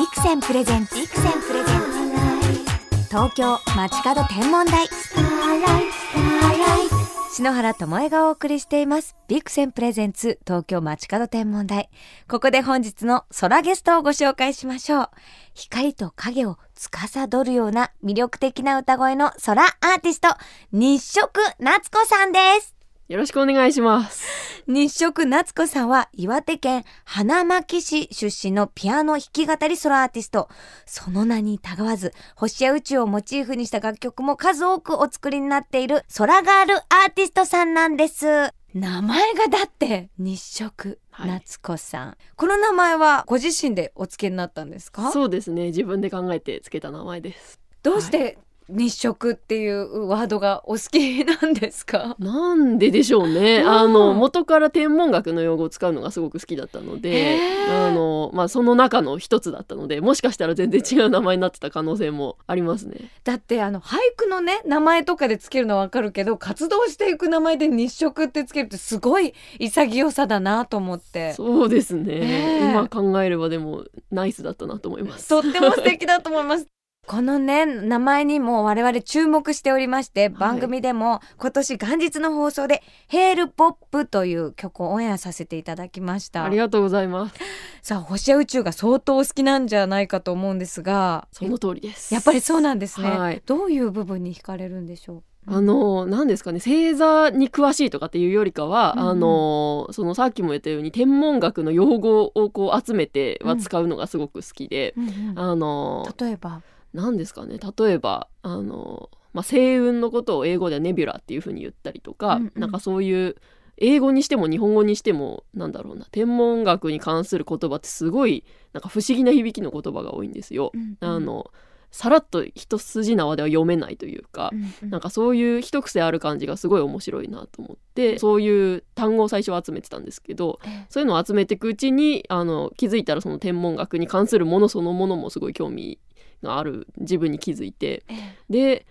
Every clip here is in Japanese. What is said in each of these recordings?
ビクセンプレゼンツ。ビクセンプレゼンツ。東京街角天文台。篠原智恵がお送りしています。ビクセンプレゼンツ東京街角天文台。ここで本日の空ゲストをご紹介しましょう。光と影を司るような魅力的な歌声の空アーティスト日食夏子さんです。よろしくお願いします。日食夏子さんは岩手県花巻市出身のピアノ弾き語りソロアーティスト。その名にたがわず、星や宇宙をモチーフにした楽曲も数多くお作りになっている空ガールアーティストさんなんです。名前がだって日食はい夏子さん、この名前はご自身でお付けになったんですか？そうですね。自分で考えてつけた名前です。どうして日食っていうワードがお好きなんですか？なんででしょうね。うんあの元から天文学の用語を使うのがすごく好きだったので、あのまあその中の一つだったので、もしかしたら全然違う名前になってた可能性もありますね。だってあの俳句のね名前とかでつけるのはわかるけど活動していく名前で日食ってつけるってすごい潔さだなと思ってそうですね。ねえ今考えればでもナイスだったなと思います。とっても素敵だと思います。このね名前にも我々注目しておりまして、番組でも今年元日の放送で「ヘールポップ」という曲をオンエアさせていただきました。ありがとうございます。さあ星や宇宙が相当お好きなんじゃないかと思うんですがその通りです。やっぱりそうなんですね、はい。どういう部分に惹かれるんでしょう？あの何ですかね。星座に詳しいとかっていうよりかは、うんうん。あのそのさっきも言ったように天文学の用語をこう集めては使うのがすごく好きで、うんうん。あの例えば？何ですかね。例えばあの、まあ、星雲のことを英語ではネビュラっていうふうに言ったりとか、うんうん。なんかそういう英語にしても日本語にしてもなんだろうな天文学に関する言葉ってすごいなんか不思議な響きの言葉が多いんですよ。うんうん。あのさらっと一筋縄では読めないというか、なんかそういう一癖ある感じがすごい面白いなと思ってそういう単語を最初は集めてたんですけどえ。そういうのを集めていくうちにあの気づいたらその天文学に関するものそのものもすごい興味がある自分に気づいてえで、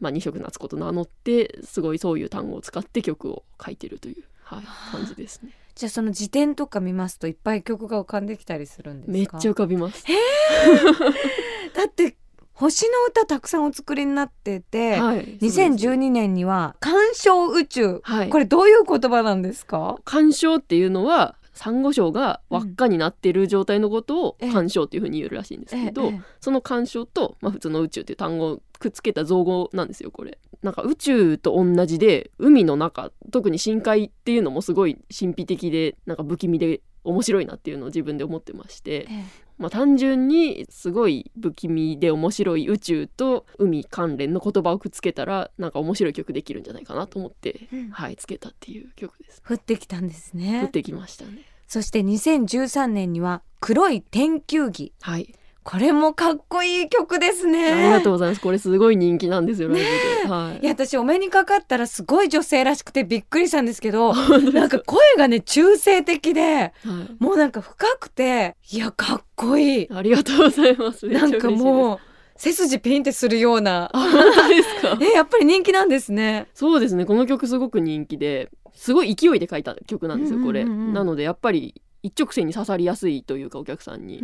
まあ、二色夏子と名乗ってすごいそういう単語を使って曲を書いてるという、はい、感じですね。じゃあその辞典とか見ますといっぱい曲が浮かんできたりするんですか？めっちゃ浮かびます。だって星の歌たくさんお作りになってて、はい、2012年には「鑑賞宇宙」はい。これどういう言葉なんですか？鑑賞っていうのはサンゴ礁が輪っかになっている状態のことをええ鑑賞っていうふうに言うらしいんですけど、その鑑賞と、まあ、普通の宇宙っていう単語をくっつけた造語なんですよこれ。なんか宇宙と同じで海の中特に深海っていうのもすごい神秘的でなんか不気味で面白いなっていうのを自分で思ってまして、えまあ、単純にすごい不気味で面白い宇宙と海関連の言葉をくっつけたらなんか面白い曲できるんじゃないかなと思って、うんはいつけたっていう曲です。降ってきたんです降っねてきましたね。そして2013年には「黒い天球儀はい、」これもかっこいい曲ですねありがとうございます。これすごい人気なんですよ、ライブで。はいいや私お目にかかったらすごい女性らしくてびっくりしたんですけど なんか声がね中性的ではいもうなんか深くていやかっこいいありがとうございます。なんかもう背筋ピンってするようなあ、本当ですか？えやっぱり人気なんですねそうですね。この曲すごく人気で、すごい勢いで書いた曲なんですよ、これ。なのでやっぱり一直線に刺さりやすいというかお客さんに、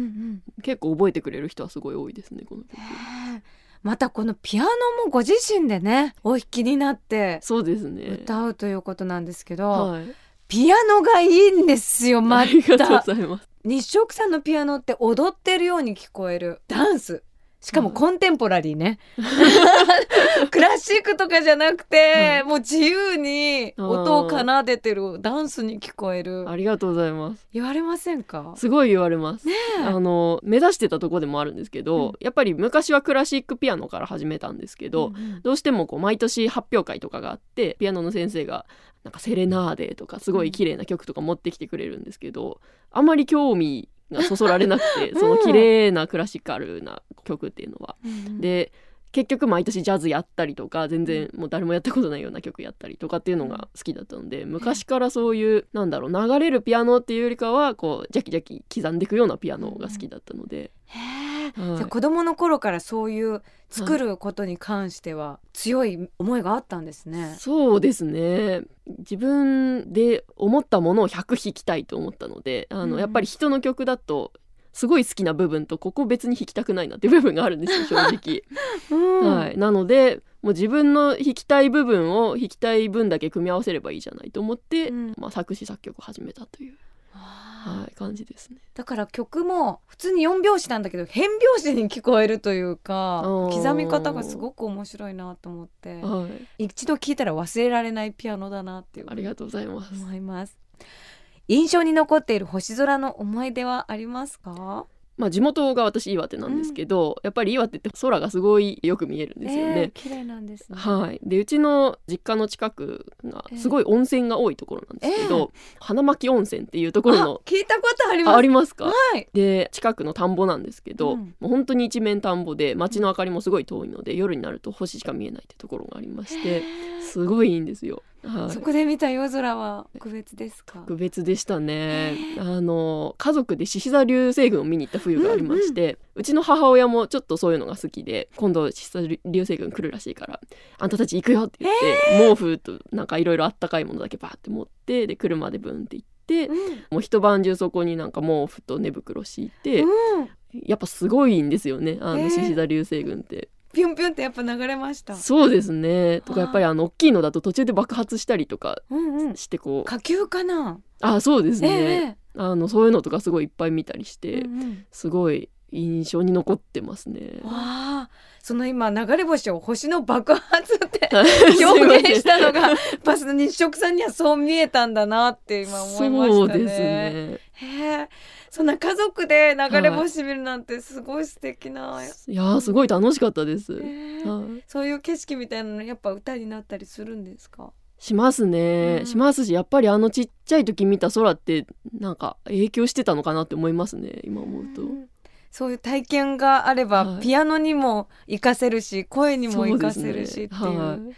結構覚えてくれる人はすごい多いですね、この曲。またこのピアノもご自身でねお弾きになってそうですね。歌うということなんですけど、はい。ピアノがいいんですよまありがとうたございます。日食さんのピアノって踊ってるように聞こえるダンスしかもコンテンポラリーね、クラシックとかじゃなくて、もう自由に音を奏でてるダンスに聞こえる。ありがとうございます。言われませんか？すごい言われます。え。あの目指してたとこでもあるんですけど、うん。やっぱり昔はクラシックピアノから始めたんですけど、うんうん。どうしてもこう毎年発表会とかがあってピアノの先生がなんかセレナーデとかすごい綺麗な曲とか持ってきてくれるんですけど、あまり興味がそそられなくて、うん。その綺麗なクラシカルな曲っていうのは。うん。で結局毎年ジャズやったりとか全然もう誰もやったことないような曲やったりとかっていうのが好きだったので昔からそういうなんだろう流れるピアノっていうよりかはこうジャキジャキ刻んでいくようなピアノが好きだったので、へえ、はいじゃあ子供の頃からそういう作ることに関しては強い思いがあったんですね。そうですね。自分で思ったものを100弾きたいと思ったのであの、うんやっぱり人の曲だとすごい好きな部分とここ別に弾きたくないなっていう部分があるんですよ 正直。うん。はい、なのでもう自分の弾きたい部分を弾きたい分だけ組み合わせればいいじゃないと思って、うん。まあ、作詞作曲を始めたという、あ。ーはい、感じですね。だから曲も普通に4拍子なんだけど変拍子に聞こえるというか刻み方がすごく面白いなと思って。はい、一度聴いたら忘れられないピアノだなっていうありがとうございます。思います。印象に残っている星空の思い出はありますか？まあ、地元が私岩手なんですけど、やっぱり岩手って空がすごいよく見えるんですよえーね。綺麗なんですね。はい、でうちの実家の近くがええすごい温泉が多いところなんですけど、花巻温泉っていうところのあ聞いたことあります。あありますか？はい。で近くの田んぼなんですけど、うん。もう本当に一面田んぼで街の明かりもすごい遠いので夜になると星しか見えないってところがありましてすごいいいんですよ。はい。そこで見た夜空は特別ですか？特別でしたね。あの家族で獅子座流星群を見に行った冬がありまして、うちの母親もちょっとそういうのが好きで今度獅子座流星群来るらしいからあんたたち行くよって言って、毛布となんかいろいろあったかいものだけバーって持ってで車でブンって行って、うん。もう一晩中そこになんか毛布と寝袋敷いて、うんやっぱすごいんですよねあえーの獅子座流星群って。ピュンピュンってやっぱ流れました。そうですね。とかはあやっぱりあの大きいのだと途中で爆発したりとかうんうん。してこう、火球かな？あそうですね、えあのそういうのとかすごいいっぱい見たりしえて、うんうん。すごい印象に残ってますね。わあその今流れ星を星の爆発って 表表現したのがバスの日食さんにはそう見えたんだなって今思いましたね。そうですね。へえそんな家族で流れ星見るなんてすごい素敵な、いやーすごい楽しかったです。へえはい。そういう景色みたいなのやっぱ歌になったりするんですか？しますね、うん。しますしやっぱりあのちっちゃい時見た空ってなんか影響してたのかなって思いますね今思うと。ん。そういう体験があれば、はい。ピアノにも活かせるし声にも活かせるしっていう。はい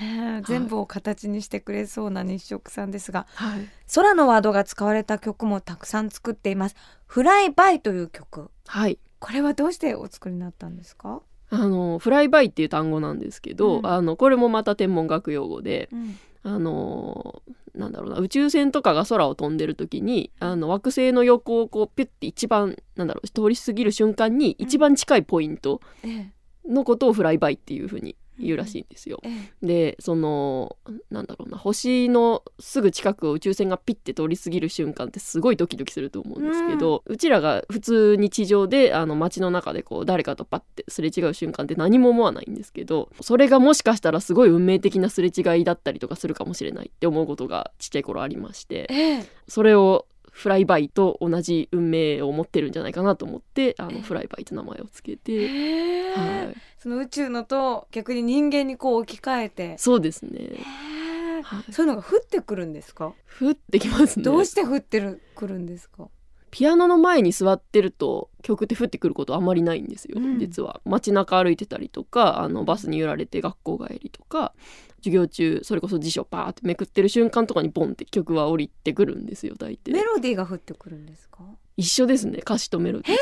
ねえ全部を形にしてくれそうな日食さんですがはい、空のワードが使われた曲もたくさん作っています。フライバイという曲。はい。これはどうしてお作りになったんですか、あのフライバイっていう単語なんですけど、うん。あのこれもまた天文学用語でうん。あのなんだろうな宇宙船とかが空を飛んでる時にあの惑星の横をこうピュッて一番なんだろう通り過ぎる瞬間に一番近いポイントえ。のことをフライバイっていうふうに言うらしいんですよ。ええでそのなんだろうな星のすぐ近くを宇宙船がピッて通り過ぎる瞬間ってすごいドキドキすると思うんですけど、うちらが普通に地上であの街の中でこう誰かとパッてすれ違う瞬間って何も思わないんですけどそれがもしかしたらすごい運命的なすれ違いだったりとかするかもしれないって思うことがちっちゃい頃ありましてええ。それをフライバイと同じ運命を持ってるんじゃないかなと思ってあえ？のフライバイと名前をつけえて、えはい、その宇宙のと逆に人間にこう置き換えて、そうですね。ええはい。そういうのが降ってくるんですか、降ってきますね。どうして降ってるくるんですか？ピアノの前に座ってると曲って降ってくることあまりないんですよ、うん。実は。街中歩いてたりとかあのバスに揺られて学校帰りとか授業中それこそ辞書パーってめくってる瞬間とかにボンって曲は降りてくるんですよ大抵。メロディーが降ってくるんですか？一緒ですね歌詞とメロディー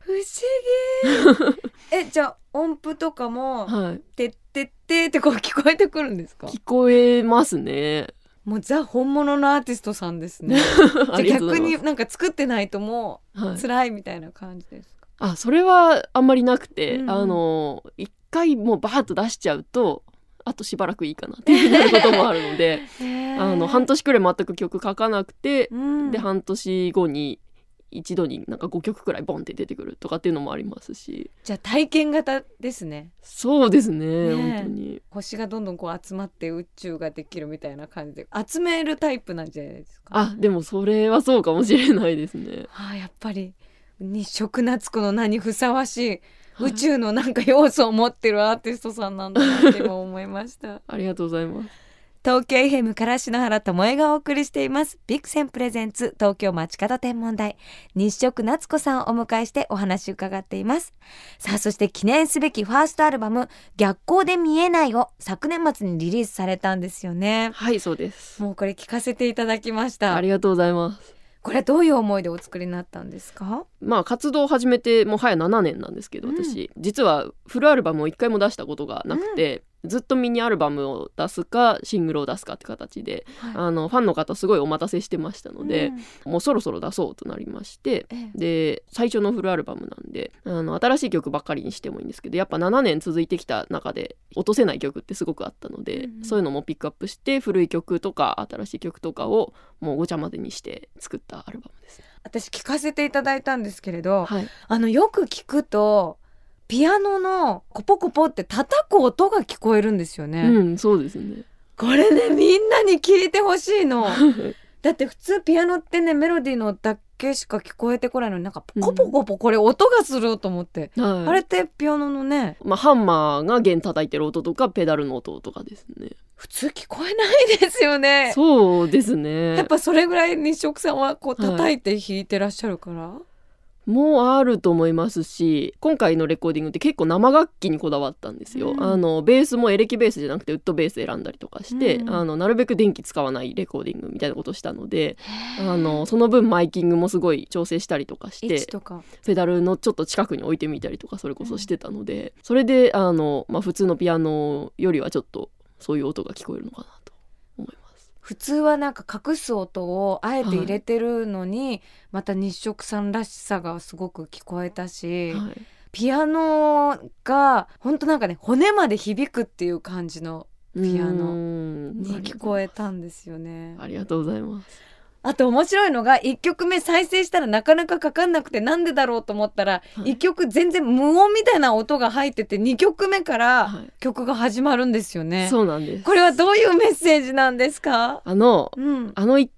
不思議。えじゃあ音符とかもと、はい、「てってって」ってこう聞こえてくるんですか？聞こえますねもうザ本物のアーティストさんですね。あじゃ逆になんか作ってないともはい、う辛いみたいな感じですか、あそれはあんまりなくて、うん。うんあの一回もうバーッと出しちゃうとあとしばらくいいかなっていることもあるので あの半年くらい全く曲書かなくて、うん。で半年後に一度になんか5曲くらいボンって出てくるとかっていうのもありますし。じゃあ体験型ですね。そうですね本当に。星がどんどんこう集まって宇宙ができるみたいな感じで。集めるタイプなんじゃないですか。あでもそれはそうかもしれないですね。あーやっぱり日食夏子の名にふさわしいはい宇宙のなんか要素を持ってるアーティストさんなんだなって今思いました。ありがとうございます東京 FM から篠原智恵がお送りしています。ビクセンプレゼンツ東京街角天文台。日食夏子さんをお迎えしてお話伺っています。さあそして記念すべきファーストアルバム逆光で見えないを昨年末にリリースされたんですよね。はいそうです。もうこれ聞かせていただきました。ありがとうございます。これはどういう思いでお作りになったんですか？まあ活動を始めてもう早7年なんですけどうん。私、実はフルアルバムを一回も出したことがなくて、ずっとミニアルバムを出すかシングルを出すかって形で、はい。あのファンの方すごいお待たせしてましたので、もうそろそろ出そうとなりましてうんええ。で最初のフルアルバムなんであの新しい曲ばっかりにしてもいいんですけどやっぱ7年続いてきた中で落とせない曲ってすごくあったので、うんうん。そういうのもピックアップして古い曲とか新しい曲とかをもうごちゃ混ぜにして作ったアルバムです。私聞かせていただいたんですけれど、はい、あのよく聞くとピアノのコポコポって叩く音が聞こえるんですよね、うんそうですね。これねみんなに聞いてほしいの。だって普通ピアノってねメロディーのだけしか聞こえてこないのになんかコポコポこれ音がすると思って、はい。あれってピアノのね。まあ、ハンマーが弦叩いてる音とかペダルの音とかですね。普通聞こえないですよね。そうですね。やっぱそれぐらい日食さんはこうはい。叩いて弾いてらっしゃるから、もうあると思いますし今回のレコーディングって結構生楽器にこだわったんですよ、うん。あのベースもエレキベースじゃなくてウッドベース選んだりとかして、うん。あのなるべく電気使わないレコーディングみたいなことをしたのであのその分マイキングもすごい調整したりとかしてペダルのちょっと近くに置いてみたりとかそれこそしてたので、それであの、まあ、普通のピアノよりはちょっとそういう音が聞こえるのかなと。普通はなんか隠す音をあえて入れてるのに、また日食さんらしさがすごく聞こえたし、はいピアノが本当なんかね骨まで響くっていう感じのピアノに聞こえたんですよね。ありがとうございます。あと面白いのが1曲目再生したらなかなかかかんなくてなんでだろうと思ったらはい1曲全然無音みたいな音が入ってて2曲目からはい曲が始まるんですよね。そうなんです。これはどういうメッセージなんですか？あのうん。あの1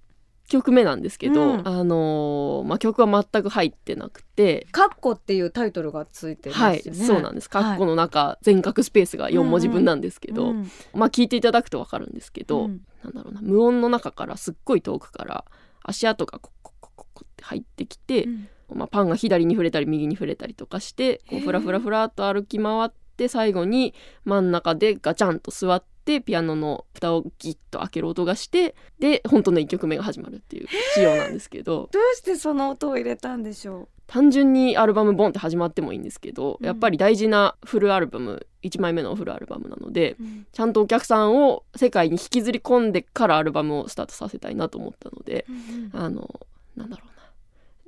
曲目なんですけど、うんあのーまあ、曲は全く入ってなくて。カッコっていうタイトルがついてるんはい、ですよね。そうなんです。カッコの中、全角スペースが4文字分なんですけど、うんまあ聞いていただくとわかるんですけど、うんなんだろうな無音の中からすっごい遠くから足跡がコッコッコッコッコって入ってきて、まあ、パンが左に触れたり右に触れたりとかしてこうフラフラフラっと歩き回って最後に真ん中でガチャンと座ってピアノの蓋をギッと開ける音がしてで本当の1曲目が始まるっていう仕様なんですけど。どうしてその音を入れたんでしょ単純にアルバムボンって始まってもいいんですけど、うん。やっぱり大事なフルアルバム1枚目のフルアルバムなのでう。うん。ちゃんとお客さんを世界に引きずり込んでからアルバムをスタートさせたいなと思ったのであのなんだろうな。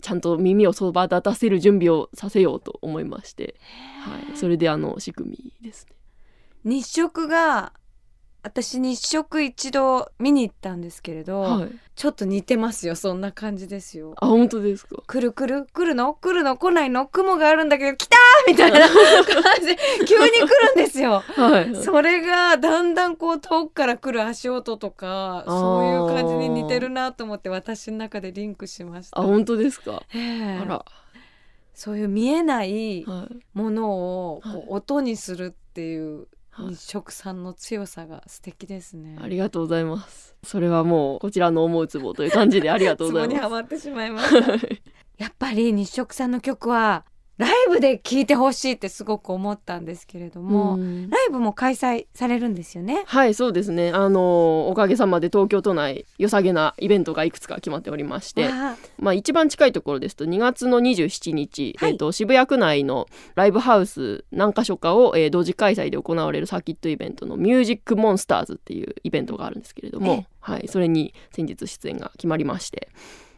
ちゃんと耳をそば立たせる準備をさせようと思いまして、はい、それであの仕組みですね。日食が私日食一度見に行ったんですけれど、はい、ちょっと似てますよそんな感じですよ。あ本当ですか？来る来る？来るの？来るの？来ないの？雲があるんだけど来たーみたいな感じ。で急に来るんですよ。はい、それがだんだんこう遠くから来る足音とかそういう感じに似てるなと思って私の中でリンクしました。あ本当ですか？ええ。あら、そういう見えないはい、ものをこはい。う音にするっていうはい日食さんの強さが素敵ですね。ありがとうございます。それはもうこちらの思うツボという感じでありがとうございま まってしまいました。す。やっぱり日食さんの曲はライブで聴いてほしいってすごく思ったんですけれども、うん。ライブも開催されるんですよね？はいそうですね。あのおかげさまで東京都内良さげなイベントがいくつか決まっておりましてまあ、一番近いところですと2月の27日、はい。えー、と渋谷区内のライブハウス何か所かを、えー同時開催で行われるサーキットイベントのミュージックモンスターズっていうイベントがあるんですけれどええ。も、はい、それに先日出演が決まりまして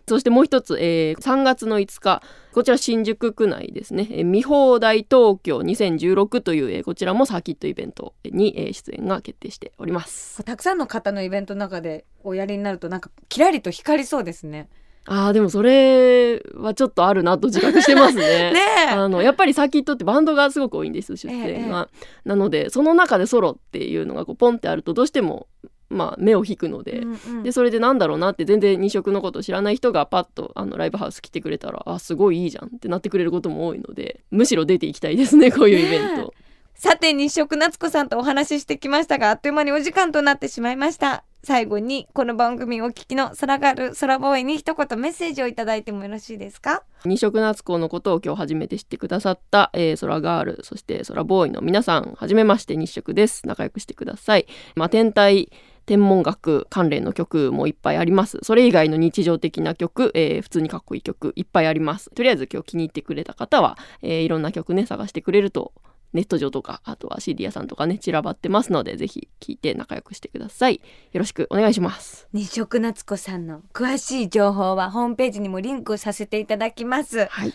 そしてもう一つ、えー3月の5日こちら新宿区内ですね、えー見放題東京2016という、えーこちらもサーキットイベントに、えー出演が決定しております。たくさんの方のイベントの中でおやりになるとなんかキラリと光りそうですね。あーでもそれはちょっとあるなと自覚してますね。あのやっぱりサーキットってバンドがすごく多いんです出演が。なのでその中でソロっていうのがこうポンってあるとどうしても、まあ、目を引くので,、うんうん。でそれでなんだろうなって全然二色のことを知らない人がパッとあのライブハウス来てくれたらあすごいいいじゃんってなってくれることも多いのでむしろ出ていきたいですねこういうイベント。さて日食夏子さんとお話ししてきましたがあっという間にお時間となってしまいました。最後にこの番組をお聞きの空ガール空ボーイに一言メッセージをいただいてもよろしいですか？二色夏子のことを今日初めて知ってくださった、えー、空ガールそして空ボーイの皆さんはじめまして日色です。仲良くしてください、まあ、天体天文学関連の曲もいっぱいあります。それ以外の日常的な曲、えー普通にかっこいい曲いっぱいあります。とりあえず今日気に入ってくれた方は、えーいろんな曲ね探してくれるとネット上とかあとは CD 屋さんとかね散らばってますのでぜひ聞いて仲良くしてください。よろしくお願いします。日食夏子さんの詳しい情報はホームページにもリンクさせていただきます。はい。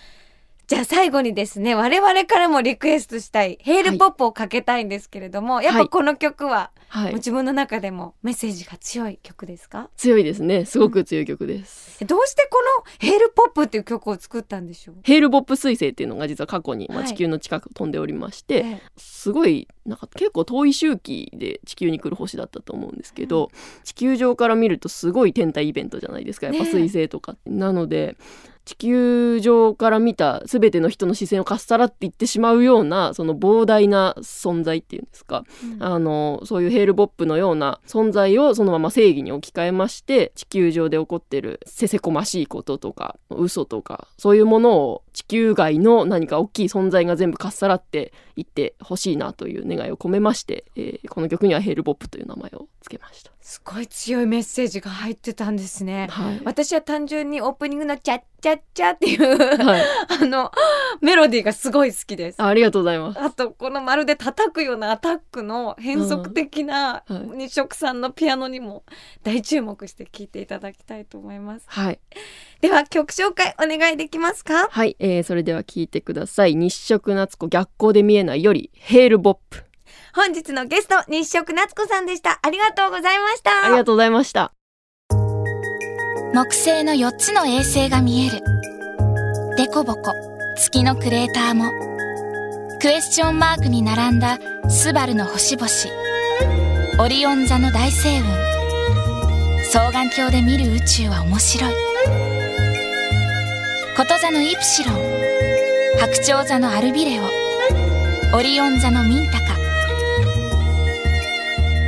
じゃあ最後にですね我々からもリクエストしたいヘールポップをかけたいんですけれども、やっぱこの曲は、はい。自分の中でもメッセージが強い曲ですか？強いですね。すごく強い曲です、どうしてこのヘールポップっていう曲を作ったんでしょう？ヘールボップ彗星っていうのが実は過去に、まあ、はい。地球の近くを飛んでおりまして、ええ。すごいなんか結構遠い周期で地球に来る星だったと思うんですけど、地球上から見るとすごい天体イベントじゃないですか。やっぱ彗星とか。って、なので地球上から見た全ての人の視線をかっさらっていってしまうようなその膨大な存在っていうんですか、うん。あのそういうヘールボップのような存在をそのまま正義に置き換えまして地球上で起こってるせせこましいこととか嘘とかそういうものを地球外の何か大きい存在が全部かっさらっていってほしいなという願いを込めまして、えーこの曲にはヘールボップという名前を付けました。すごい強いメッセージが入ってたんですね。はい。私は単純にオープニングのチャッチャッチャっていうはい、あのメロディーがすごい好きです。あありがとうございます。あとこのまるで叩くようなアタックの変則的な日食さんのピアノにも大注目して聴いていただきたいと思います。はい、では曲紹介お願いできますか？はい。えーそれでは聴いてください日食夏子逆光で見えないよりヘールボップ本日のゲスト日食夏子さんでしたありがとうございましたありがとうございました。木星の4つの衛星が見える。デコボコ、月のクレーターも。クエスチョンマークに並んだスバルの星々。オリオン座の大星雲。双眼鏡で見る宇宙は面白い。こと座のイプシロン。白鳥座のアルビレオ。オリオン座のミンタカ。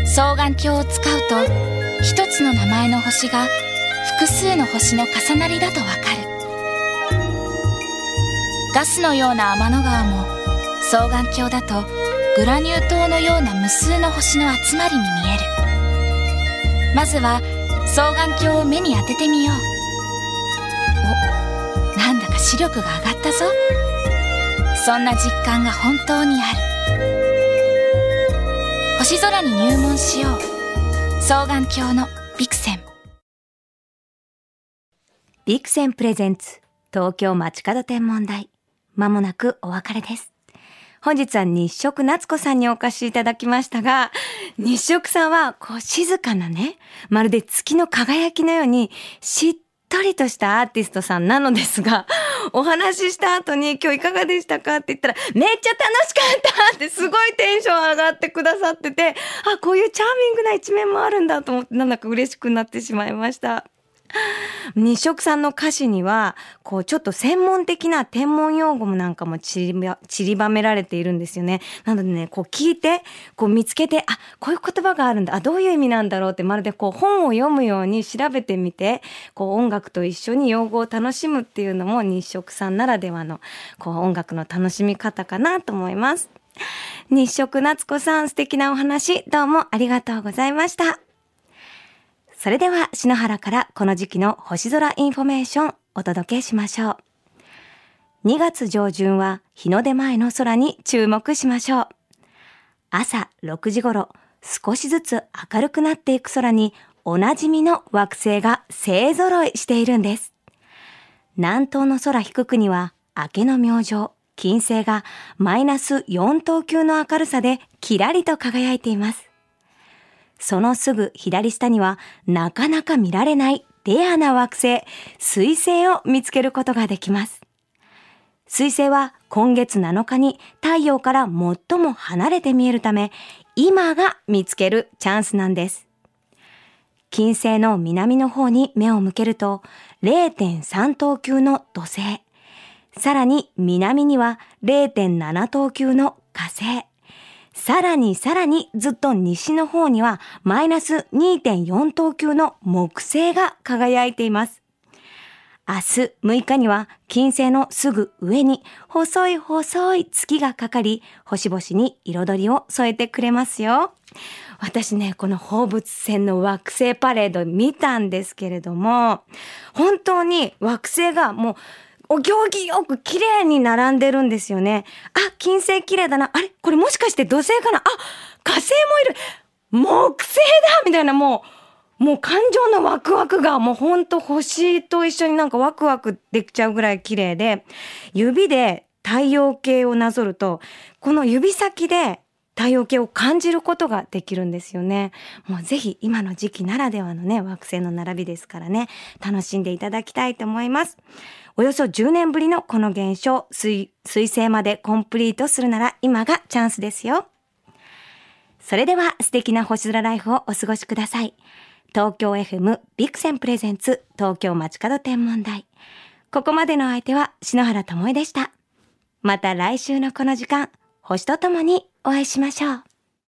双眼鏡を使うと、一つの名前の星が複数の星の重なりだとわかるガスのような天の川も双眼鏡だとグラニュー糖のような無数の星の集まりに見えるまずは双眼鏡を目に当ててみよう視力が上がったぞ。そんな実感が本当にある。星空に入門しよう。双眼鏡のビクセン。ビクセンプレゼンツ東京街角天文台。まもなくお別れです。本日は日食夏子さんにお越しいただきましたが、日食さんはこう静かなね、まるで月の輝きのようにしっとりとしたアーティストさんなのですが、お話しした後に今日いかがでしたかって言ったら、めっちゃ楽しかったってすごいテンション上がってくださってて、あ、こういうチャーミングな一面もあるんだと思ってなんだか嬉しくなってしまいました。日食さんの歌詞には、こう、ちょっと専門的な天文用語もなんかも散りば散りばめられているんですよね。なのでね、こう聞いて、こう見つけて、あ、こういう言葉があるんだ、あ、どういう意味なんだろうって、まるでこう本を読むように調べてみて、こう音楽と一緒に用語を楽しむっていうのも日食さんならではの、こう音楽の楽しみ方かなと思います。日食なつこさん素敵なお話、どうもありがとうございました。それでは篠原からこの時期の星空インフォメーションお届けしましょう。2月上旬は日の出前の空に注目しましょう。朝6時頃、少しずつ明るくなっていく空におなじみの惑星が勢揃いしているんです。南東の空低くには明けの明星、金星がマイナス4等級の明るさでキラリと輝いています。そのすぐ左下にはなかなか見られないレアな惑星、水星を見つけることができます。水星は今月7日に太陽から最も離れて見えるため、今が見つけるチャンスなんです。金星の南の方に目を向けると、0.3等級の土星、さらに南には0.7等級の火星、さらにさらにずっと西の方にはマイナス2.4等級の木星が輝いています。明日6日には金星のすぐ上に細い細い月がかかり、星々に彩りを添えてくれますよ。私ね、この放物線の惑星パレード見たんですけれども、本当に惑星がもうお行儀よく綺麗に並んでるんですよね。あ、金星綺麗だな。あれ？これもしかして土星かな？あ、火星もいる。木星だみたいなもう、もう感情のワクワクがもうほんと星と一緒になんかワクワクできちゃうぐらい綺麗で、指で太陽系をなぞると、この指先で太陽系を感じることができるんですよね。もうぜひ今の時期ならではのね、惑星の並びですからね、楽しんでいただきたいと思います。およそ10年ぶりのこの現象、水、水星までコンプリートするなら今がチャンスですよ。それでは素敵な星空ライフをお過ごしください。東京 FM ビクセンプレゼンツ東京街角天文台。ここまでの相手は篠原智恵でした。また来週のこの時間、星とともにお会いしましょう。